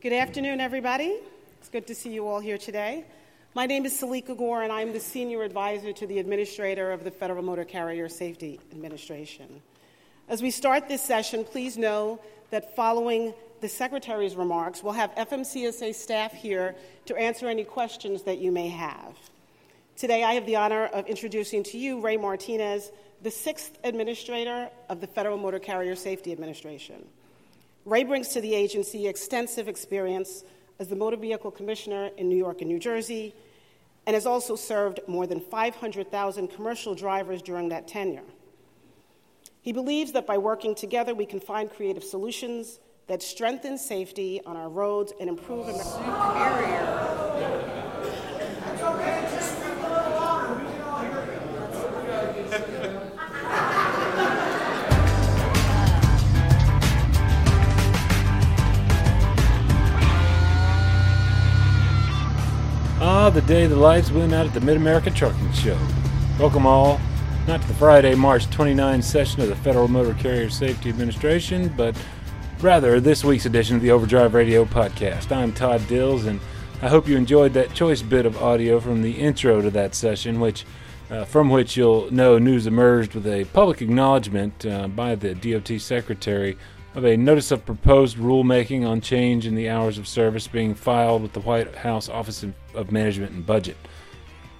Good afternoon, everybody. It's good to see you all here today. My name is Salika Gore, and I'm the Senior Advisor to the Administrator of the Federal Motor Carrier Safety Administration. As we start this session, please know that following the Secretary's remarks, we'll have FMCSA staff here to answer any questions that you may have. Today, I have the honor of introducing to you Ray Martinez, the sixth administrator of the Federal Motor Carrier Safety Administration. Ray brings to the agency extensive experience as the Motor Vehicle Commissioner in New York and New Jersey, and has also served more than 500,000 commercial drivers during that tenure. He believes that by working together, we can find creative solutions that strengthen safety on our roads and improve Carrier. The day the lights went out at the Mid America Trucking Show. Welcome all, not to the Friday, March 29 session of the Federal Motor Carrier Safety Administration, but rather this week's edition of the Overdrive Radio Podcast. I'm Todd Dills, and I hope you enjoyed that choice bit of audio from the intro to that session, which uh, from which you'll know news emerged with a public acknowledgement uh, by the DOT Secretary of a notice of proposed rulemaking on change in the hours of service being filed with the White House Office of Management and Budget.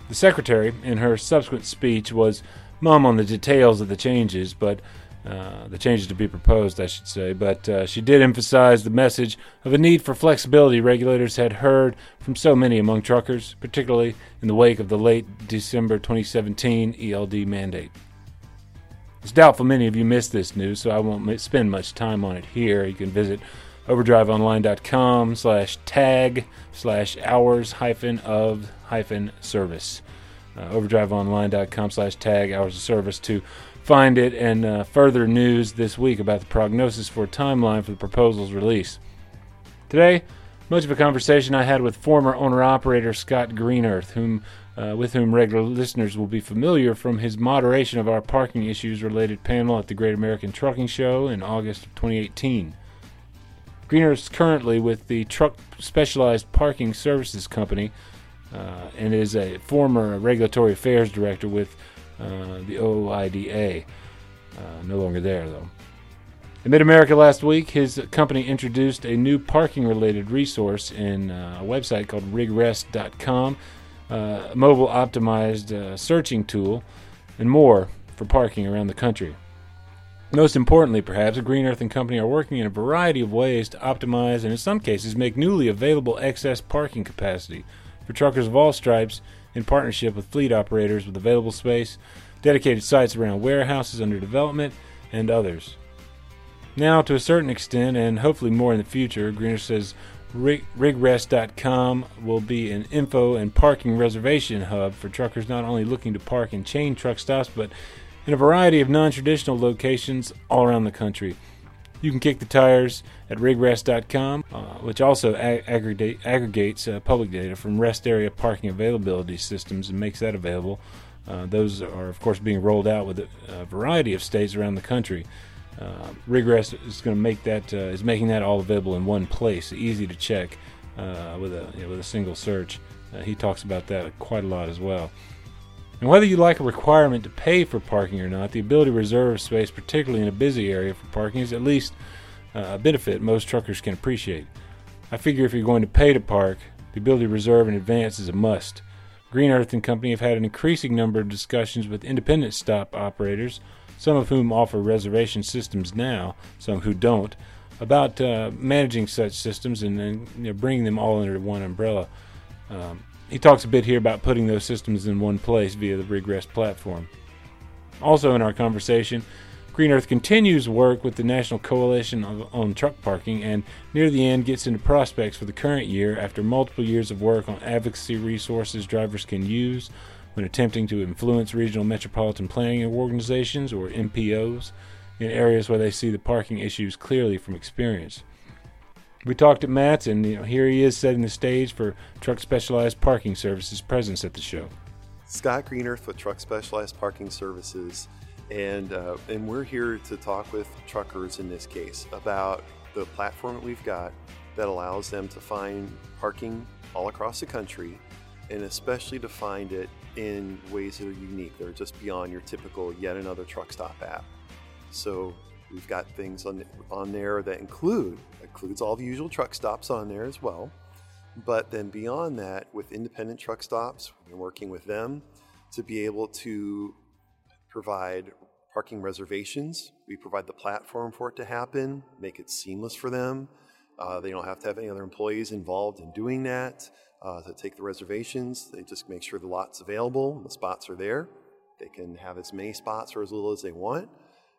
The Secretary, in her subsequent speech, was mum on the details of the changes, but uh, the changes to be proposed, I should say, but uh, she did emphasize the message of a need for flexibility regulators had heard from so many among truckers, particularly in the wake of the late December 2017 ELD mandate. It's doubtful many of you missed this news, so I won't spend much time on it here. You can visit overdriveonline.com slash tag slash hours hyphen of hyphen service. Uh, overdriveonline.com slash tag hours of service to find it and uh, further news this week about the prognosis for timeline for the proposal's release. Today, much of a conversation I had with former owner operator Scott Grenerth, whom uh, with whom regular listeners will be familiar from his moderation of our parking issues related panel at the Great American Trucking Show in August of 2018. Grenerth is currently with the Truck Specialized Parking Services Company uh, and is a former regulatory affairs director with uh, the OOIDA. Uh, no longer there, though. In Mid America last week, his company introduced a new parking related resource in uh, a website called rigrest.com uh, mobile optimized uh, searching tool, and more for parking around the country. Most importantly, perhaps, Grenerth and Company are working in a variety of ways to optimize and, in some cases, make newly available excess parking capacity for truckers of all stripes in partnership with fleet operators with available space, dedicated sites around warehouses under development, and others. Now, to a certain extent, and hopefully more in the future, Grenerth says Rig, rigrest.com will be an info and parking reservation hub for truckers not only looking to park in chain truck stops, but in a variety of non traditional locations all around the country. You can kick the tires at rigrest.com, uh, which also ag- aggregate, aggregates uh, public data from rest area parking availability systems and makes that available. Uh, those are, of course, being rolled out with a variety of states around the country. Uh, is going to make that uh, is making that all available in one place, easy to check uh, with a you know, with a single search. Uh, he talks about that quite a lot as well. And whether you like a requirement to pay for parking or not, the ability to reserve space, particularly in a busy area for parking, is at least uh, a benefit most truckers can appreciate. I figure if you're going to pay to park, the ability to reserve in advance is a must. Grenerth and Company have had an increasing number of discussions with independent stop operators some of whom offer reservation systems now, some who don't, about uh, managing such systems and then you know, bringing them all under one umbrella. Um, he talks a bit here about putting those systems in one place via the Rigrest platform. Also, in our conversation, Grenerth continues work with the National Coalition on Truck Parking and near the end gets into prospects for the current year after multiple years of work on advocacy resources drivers can use when attempting to influence regional metropolitan planning organizations or MPOs in areas where they see the parking issues clearly from experience. We talked at MATS, and you know, here he is setting the stage for Truck Specialized Parking Services' presence at the show. Scott Grenerth with Truck Specialized Parking Services, and uh, and we're here to talk with truckers in this case about the platform that we've got, that allows them to find parking all across the country and especially to find it in ways that are unique. They're just beyond your typical yet another truck stop app. So we've got things on, on there that include includes all the usual truck stops on there as well. But then beyond that, with independent truck stops, we're working with them to be able to provide parking reservations. We provide the platform for it to happen, make it seamless for them. Uh, they don't have to have any other employees involved in doing that uh, to take the reservations. They just make sure the lot's available, the spots are there. They can have as many spots or as little as they want,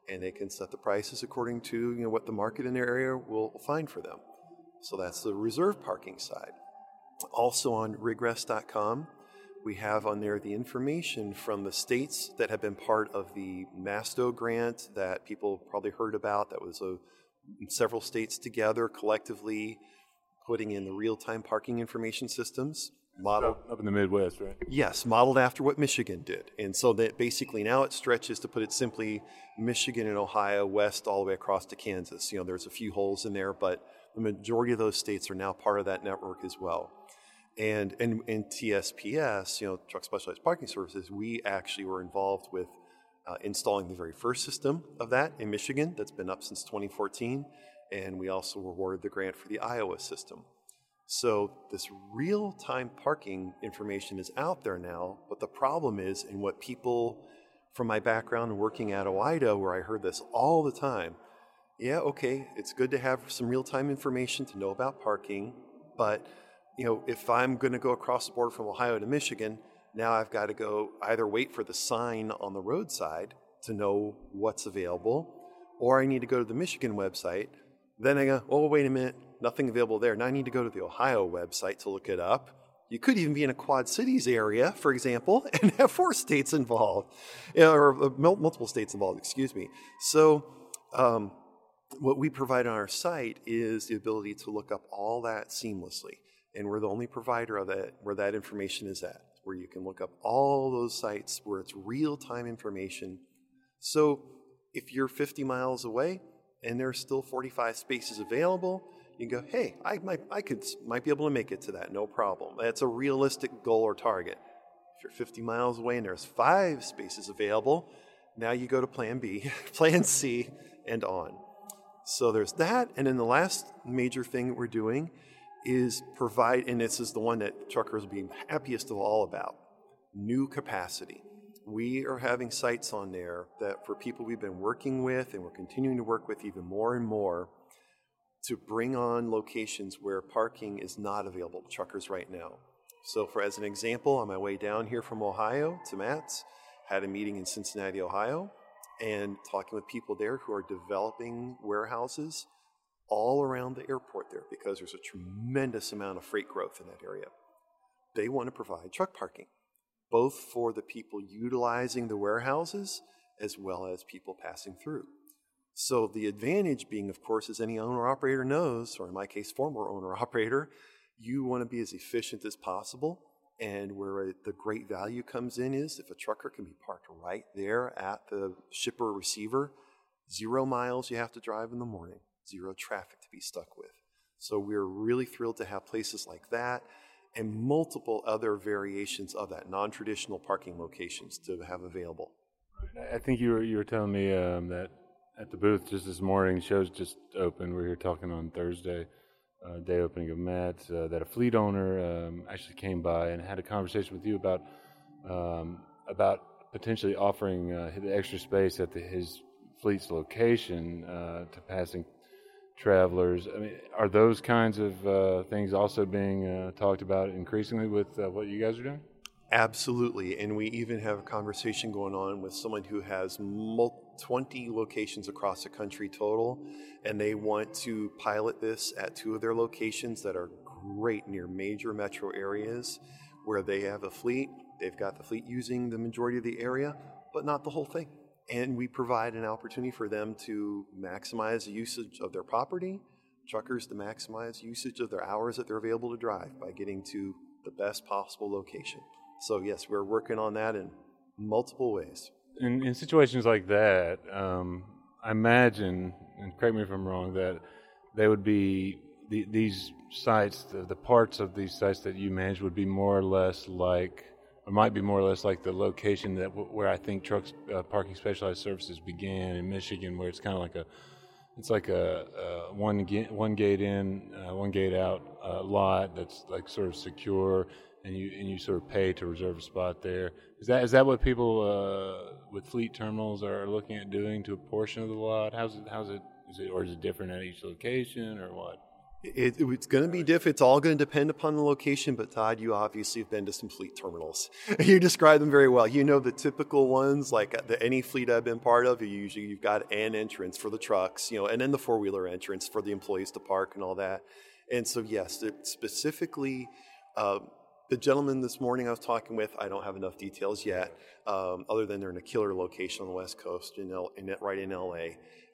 and they can set the prices according to you know what the market in their area will find for them. So that's the reserve parking side. Also on rigrest.com, we have on there the information from the states that have been part of the MAASTO grant that people probably heard about. That was a, several states together collectively putting in the real-time parking information systems modeled up in the Midwest, right? Yes, modeled after what Michigan did, and so that basically now it stretches to put it simply, Michigan and Ohio west all the way across to Kansas. You know, there's a few holes in there, but the majority of those states are now part of that network as well. And in, in TSPS, you know, Truck Specialized Parking Services, we actually were involved with uh, installing the very first system of that in Michigan that's been up since 2014 and we also awarded the grant for the Iowa system. So this real-time parking information is out there now, but the problem is, in what people from my background working at OOIDA, where I heard this all the time, yeah, okay, it's good to have some real-time information to know about parking, but you know, if I'm going to go across the border from Ohio to Michigan, now I've got to go either wait for the sign on the roadside to know what's available, or I need to go to the Michigan website then I go, oh, wait a minute, nothing available there. Now I need to go to the Ohio website to look it up. You could even be in a Quad Cities area, for example, and have four states involved, or uh, multiple states involved, excuse me. So, um, what we provide on our site is the ability to look up all that seamlessly. And we're the only provider of that where that information is at, where you can look up all those sites where it's real time information. So, if you're 50 miles away, and there's still 45 spaces available, you can go, hey, I might, I could, might be able to make it to that, no problem. That's a realistic goal or target. If you're 50 miles away and there's five spaces available, now you go to plan B, plan C, and on. So there's that. And then the last major thing that we're doing is provide, and this is the one that truckers will be happiest of all about new capacity we are having sites on there that for people we've been working with and we're continuing to work with even more and more to bring on locations where parking is not available to truckers right now. So, for as an example, on my way down here from Ohio to MATS, had a meeting in Cincinnati, Ohio, and talking with people there who are developing warehouses all around the airport there because there's a tremendous amount of freight growth in that area. They want to provide truck parking both for the people utilizing the warehouses as well as people passing through. So the advantage being, of course, as any owner operator knows, or in my case, former owner operator, you want to be as efficient as possible. And where uh, the great value comes in is if a trucker can be parked right there at the shipper receiver, zero miles you have to drive in the morning, zero traffic to be stuck with. So we're really thrilled to have places like that and multiple other variations of that, non-traditional parking locations to have available. I think you were you were telling me um, that at the booth just this morning, shows just opened. We are here talking on Thursday, uh, day opening of MATS, uh, that a fleet owner um, actually came by and had a conversation with you about um, about potentially offering uh, the extra space at the, his fleet's location uh, to passing travelers. I mean, are those kinds of uh, things also being uh, talked about increasingly with uh, what you guys are doing? Absolutely, and we even have a conversation going on with someone who has 20 locations across the country total, and they want to pilot this at two of their locations that are great near major metro areas where they have a fleet. They've got the fleet using the majority of the area, but not the whole thing and we provide an opportunity for them to maximize the usage of their property, truckers to maximize usage of their hours that they're available to drive by getting to the best possible location. So, yes, we're working on that in multiple ways. In, in situations like that, um, I imagine, and correct me if I'm wrong, that they would be the, these sites, the, the parts of these sites that you manage would be more or less like, or might be more or less like the location that where I think trucks uh, parking specialized services began in Michigan, where it's kind of like a it's like a, a one gate, one gate in, uh, one gate out uh, lot that's like sort of secure, and you and you sort of pay to reserve a spot there. Is that is that what people uh, with fleet terminals are looking at doing to a portion of the lot? How's it how's it is it or is it different at each location or what? It, it's going to be different. It's all going to depend upon the location. But Todd, you obviously have been to some fleet terminals. you describe them very well. You know the typical ones, like the, any fleet I've been part of. You usually you've got an entrance for the trucks, you know, and then the four wheeler entrance for the employees to park and all that. And so yes, specifically. Uh, the gentleman this morning I was talking with, I don't have enough details yet, um, other than they're in a killer location on the West Coast, in, L, in right in LA.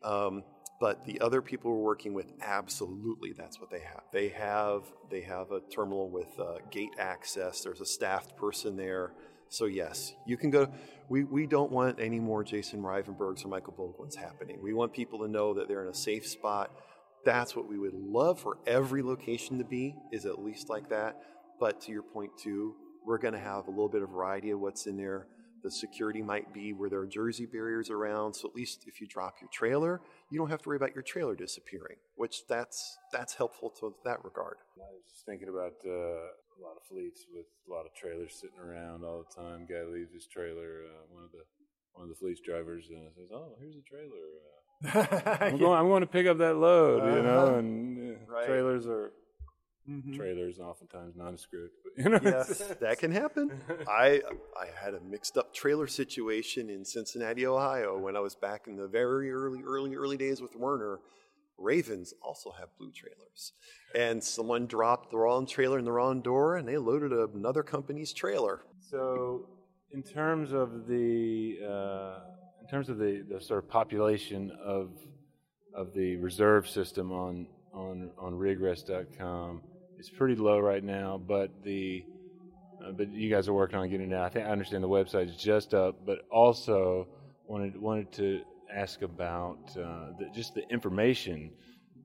Um, but the other people we're working with, absolutely, that's what they have. They have they have a terminal with uh, gate access. There's a staffed person there. So yes, you can go. We, we don't want any more Jason Rivenburgs or Michael Bogwins happening. We want people to know that they're in a safe spot. That's what we would love for every location to be, is at least like that. But to your point too, we're going to have a little bit of variety of what's in there. The security might be where there are jersey barriers around, so at least if you drop your trailer, you don't have to worry about your trailer disappearing, which that's that's helpful to that regard. I was just thinking about uh, a lot of fleets with a lot of trailers sitting around all the time. Guy leaves his trailer. Uh, one of the one of the fleet drivers uh, says, "Oh, here's a trailer. Uh, I'm, going, I'm going to pick up that load." Uh-huh. You know, and uh, right. trailers are mm-hmm. trailers, oftentimes nondescript. But, you know, yes, that can happen. I I had a mixed up trailer situation in Cincinnati, Ohio, when I was back in the very early, early, early days with Werner. Ravens also have blue trailers, and someone dropped the wrong trailer in the wrong door, and they loaded another company's trailer. So, in terms of the uh, in terms of the, the sort of population of of the reserve system on on on rigrest.com it's pretty low right now, but the uh, but you guys are working on getting it out. I think I understand the website is just up, but also wanted wanted to ask about uh, the, just the information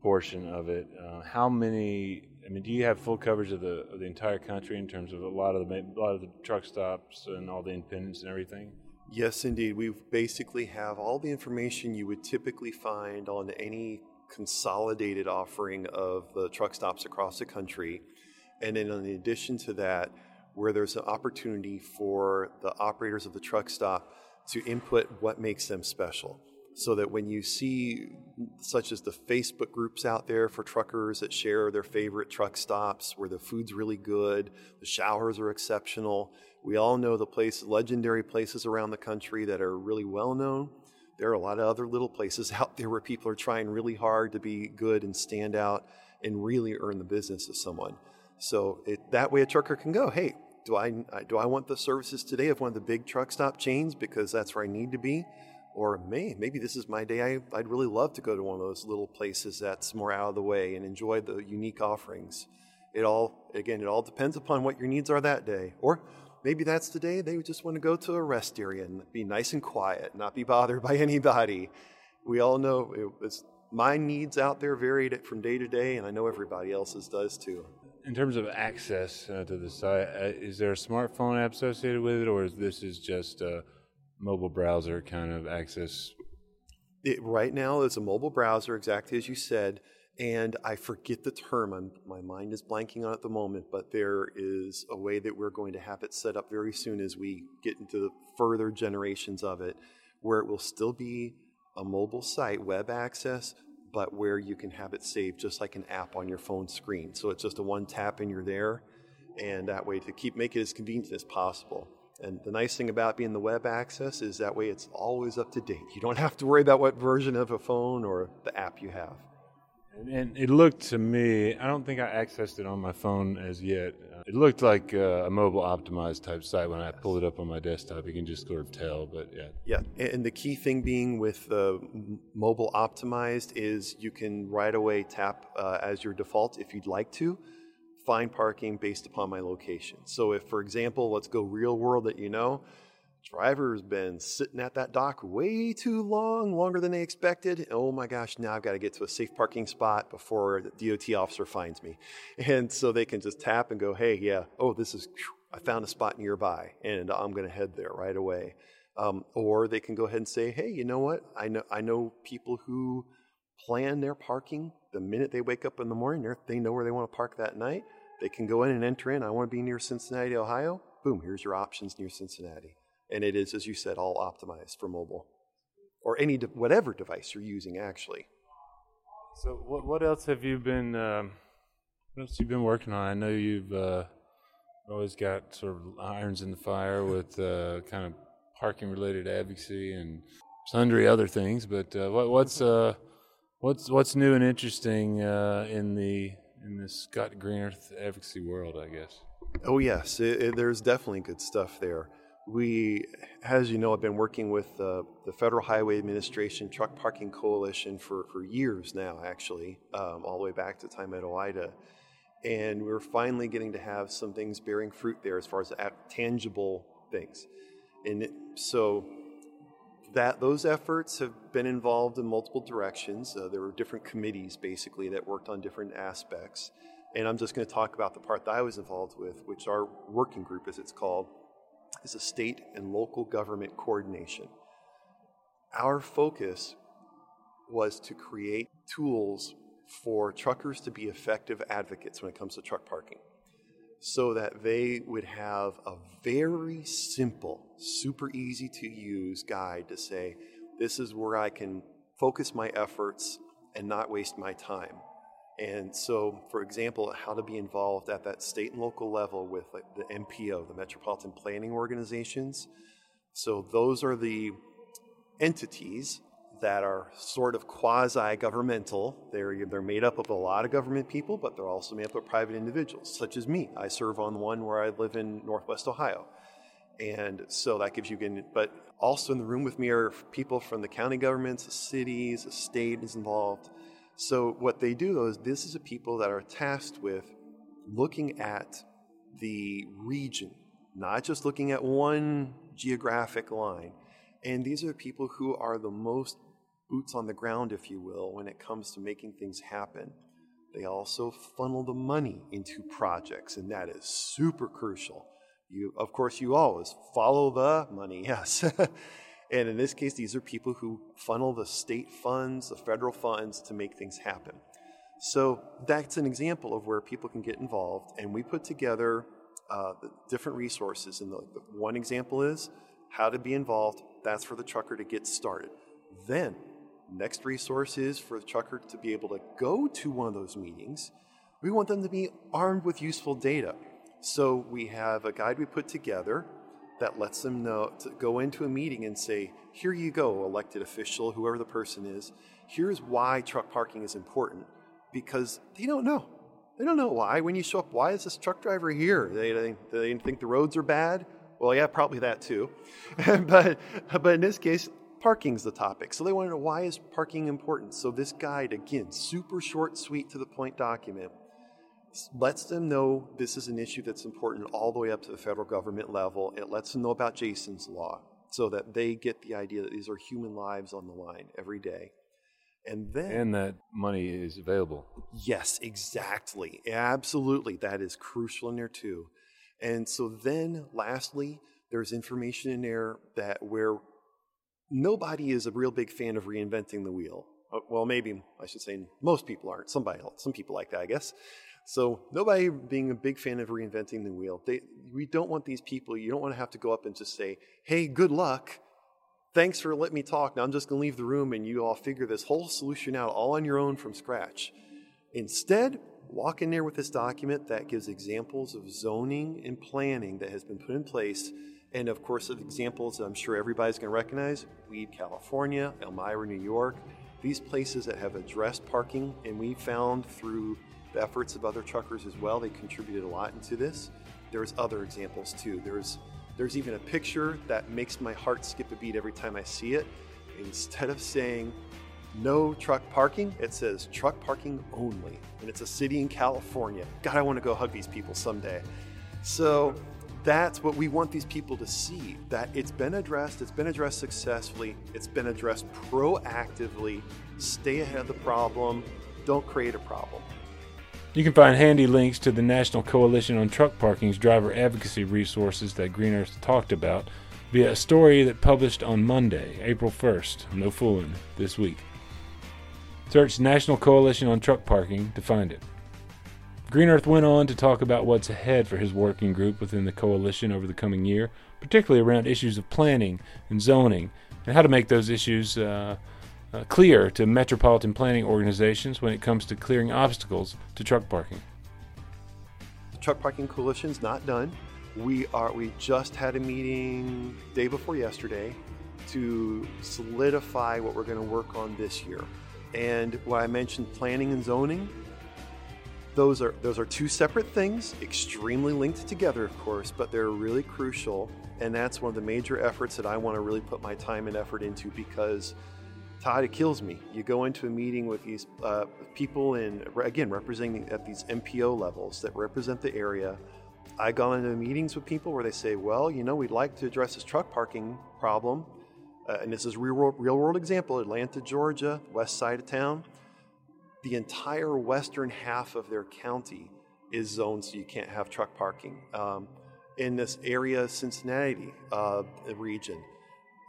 portion of it. Uh, how many? I mean, do you have full coverage of the of the entire country in terms of a lot of the a lot of the truck stops and all the independents and everything? Yes, indeed. We basically have all the information you would typically find on any consolidated offering of the truck stops across the country. And then, in addition to that, where there's an opportunity for the operators of the truck stop to input what makes them special. So that when you see, such as the Facebook groups out there for truckers that share their favorite truck stops, where the food's really good, the showers are exceptional. We all know the place, legendary places around the country that are really well known there are a lot of other little places out there where people are trying really hard to be good and stand out and really earn the business of someone. So it, that way a trucker can go, hey, do I, do I want the services today of one of the big truck stop chains because that's where I need to be? Or may, maybe this is my day. I, I'd really love to go to one of those little places that's more out of the way and enjoy the unique offerings. It all, again, it all depends upon what your needs are that day. Or maybe that's the day they just want to go to a rest area and be nice and quiet, not be bothered by anybody. We all know it was, my needs out there varied from day to day, and I know everybody else's does too. In terms of access uh, to the site, uh, is there a smartphone app associated with it, or is this is just a mobile browser kind of access? It, right now, it's a mobile browser, exactly as you said and I forget the term. I'm, my mind is blanking on it at the moment, but there is a way that we're going to have it set up very soon as we get into the further generations of it, where it will still be a mobile site, web access, but where you can have it saved just like an app on your phone screen. So it's just a one tap and you're there, and that way to keep make it as convenient as possible. And the nice thing about being the web access is that way it's always up to date. You don't have to worry about what version of a phone or the app you have. And it looked to me, I don't think I accessed it on my phone as yet. Uh, it looked like uh, a mobile optimized type site when I pulled it up on my desktop. You can just sort of tell, but yeah. Yeah, and the key thing being with the mobile optimized is you can right away tap uh, as your default if you'd like to find parking based upon my location. So if, for example, let's go real world that you know, driver's been sitting at that dock way too long, longer than they expected. Oh my gosh, now I've got to get to a safe parking spot before the DOT officer finds me. And so they can just tap and go, hey, yeah, oh, this is, I found a spot nearby and I'm going to head there right away. Um, or they can go ahead and say, hey, you know what? I know, I know people who plan their parking the minute they wake up in the morning. They know where they want to park that night. They can go in and enter in. I want to be near Cincinnati, Ohio. Boom, here's your options near Cincinnati and it is, as you said, all optimized for mobile or any de- whatever device you're using. Actually. So, what what else have you been? Um, what else you been working on? I know you've uh, always got sort of irons in the fire with uh, kind of parking related advocacy and sundry other things. But uh, what, what's uh, what's what's new and interesting uh, in the in the Scott Grenerth advocacy world? I guess. Oh yes, it, it, there's definitely good stuff there. We, as you know, have been working with uh, the Federal Highway Administration Truck Parking Coalition for, for years now, actually, um, all the way back to time at OOIDA. And we're finally getting to have some things bearing fruit there as far as tangible things. And it, so that those efforts have been involved in multiple directions. Uh, there were different committees basically that worked on different aspects. And I'm just going to talk about the part that I was involved with, which our working group, as it's called, is a state and local government coordination. Our focus was to create tools for truckers to be effective advocates when it comes to truck parking so that they would have a very simple, super easy to use guide to say, this is where I can focus my efforts and not waste my time. And so, for example, how to be involved at that state and local level with the MPO, the Metropolitan Planning Organizations. So, those are the entities that are sort of quasi governmental. They're, they're made up of a lot of government people, but they're also made up of private individuals, such as me. I serve on one where I live in Northwest Ohio. And so that gives you, but also in the room with me are people from the county governments, cities, state is involved. So, what they do though is this is a people that are tasked with looking at the region, not just looking at one geographic line. And these are people who are the most boots on the ground, if you will, when it comes to making things happen. They also funnel the money into projects, and that is super crucial. You, of course, you always follow the money, yes. And in this case, these are people who funnel the state funds, the federal funds to make things happen. So that's an example of where people can get involved. And we put together uh, different resources. And the, the one example is how to be involved. That's for the trucker to get started. Then, next resource is for the trucker to be able to go to one of those meetings. We want them to be armed with useful data. So we have a guide we put together that lets them know to go into a meeting and say, here you go, elected official, whoever the person is, here's why truck parking is important. Because they don't know. They don't know why. When you show up, why is this truck driver here? They, they, they think the roads are bad? Well, yeah, probably that too. but, but in this case, parking's the topic. So they want to know why is parking important? So this guide, again, super short, sweet, to the point document lets them know this is an issue that's important all the way up to the federal government level. It lets them know about Jason's Law so that they get the idea that these are human lives on the line every day. And then. And that money is available. Yes, exactly. Absolutely. That is crucial in there too. And so then, lastly, there's information in there that where nobody is a real big fan of reinventing the wheel. Uh, well, maybe I should say most people aren't. Somebody else, some people like that, I guess. So nobody being a big fan of reinventing the wheel. They, we don't want these people. You don't want to have to go up and just say, "Hey, good luck. Thanks for letting me talk. Now I'm just going to leave the room and you all figure this whole solution out all on your own from scratch." Instead, walk in there with this document that gives examples of zoning and planning that has been put in place. And of course, of examples I'm sure everybody's going to recognize Weed, California, Elmira, New York, these places that have addressed parking. And we found through the efforts of other truckers as well. They contributed a lot into this. There's other examples too. There's there's even a picture that makes my heart skip a beat every time I see it. Instead of saying no truck parking, it says truck parking only. And it's a city in California. God, I want to go hug these people someday. So that's what we want these people to see that it's been addressed, it's been addressed successfully, it's been addressed proactively. Stay ahead of the problem, don't create a problem. You can find handy links to the National Coalition on Truck Parking's driver advocacy resources that Grenerth talked about via a story that published on Monday, April 1st. No fooling, this week. Search National Coalition on Truck Parking to find it. Grenerth went on to talk about what's ahead for his working group within the coalition over the coming year, particularly around issues of planning and zoning, and how to make those issues uh, uh, clear to metropolitan planning organizations when it comes to clearing obstacles to truck parking. The truck parking coalition's not done. We are we just had a meeting day before yesterday to solidify what we're going to work on this year. And what I mentioned planning and zoning, those are those are two separate things, extremely linked together, of course, but they're really crucial. And that's one of the major efforts that I want to really put my time and effort into because Todd, it kills me. You go into a meeting with these uh, people and again representing at these MPO levels that represent the area. I go into meetings with people where they say, "Well, you know, we'd like to address this truck parking problem." Uh, and this is real world, real world example Atlanta, Georgia, west side of town the entire western half of their county is zoned so you can't have truck parking. Um, in this area, Cincinnati uh, region,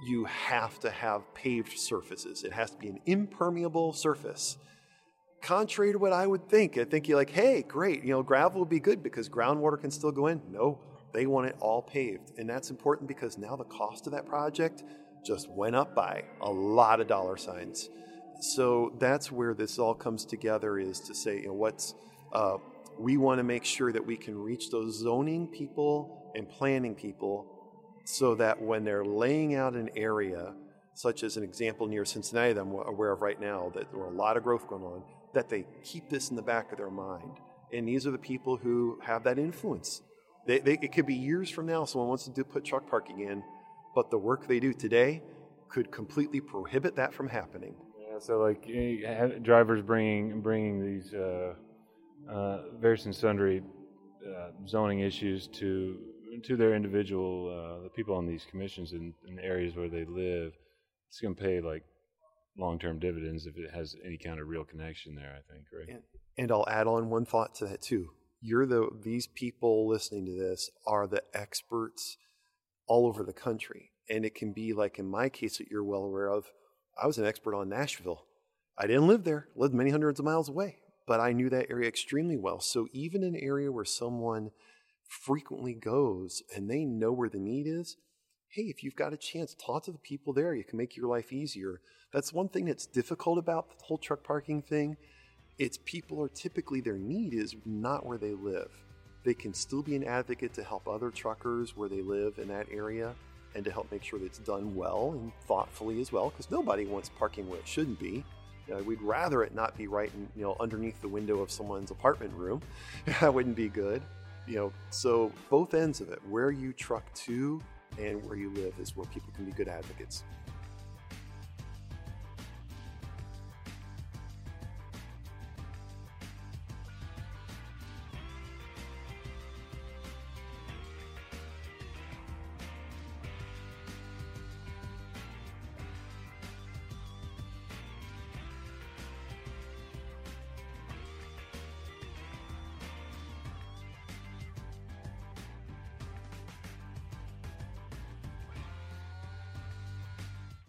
you have to have paved surfaces. It has to be an impermeable surface. Contrary to what I would think, I think you're like, hey, great, you know, gravel would be good because groundwater can still go in. No, they want it all paved. And that's important because now the cost of that project just went up by a lot of dollar signs so that's where this all comes together is to say, you know, what's, uh, we want to make sure that we can reach those zoning people and planning people so that when they're laying out an area, such as an example near Cincinnati that I'm aware of right now, that there are a lot of growth going on, that they keep this in the back of their mind. And these are the people who have that influence. They, they, it could be years from now, someone wants to do, put truck parking in, but the work they do today could completely prohibit that from happening Yeah, so like drivers bringing bringing these uh, uh, various and sundry uh, zoning issues to to their individual uh, the people on these commissions in, in areas where they live. It's going to pay like long term dividends if it has any kind of real connection there. I think, right? And, and I'll add on one thought to that too. You're the these people listening to this are the experts all over the country, and it can be like in my case that you're well aware of I was an expert on Nashville. I didn't live there, lived many hundreds of miles away, but I knew that area extremely well. So even an area where someone frequently goes and they know where the need is, hey, if you've got a chance, talk to the people there. You can make your life easier. That's one thing that's difficult about the whole truck parking thing. It's people are typically their need is not where they live. They can still be an advocate to help other truckers where they live in that area and to help make sure that it's done well and thoughtfully as well, because nobody wants parking where it shouldn't be. You know, we'd rather it not be right in, you know underneath the window of someone's apartment room. that wouldn't be good. You know, so both ends of it, where you truck to and where you live, is where people can be good advocates.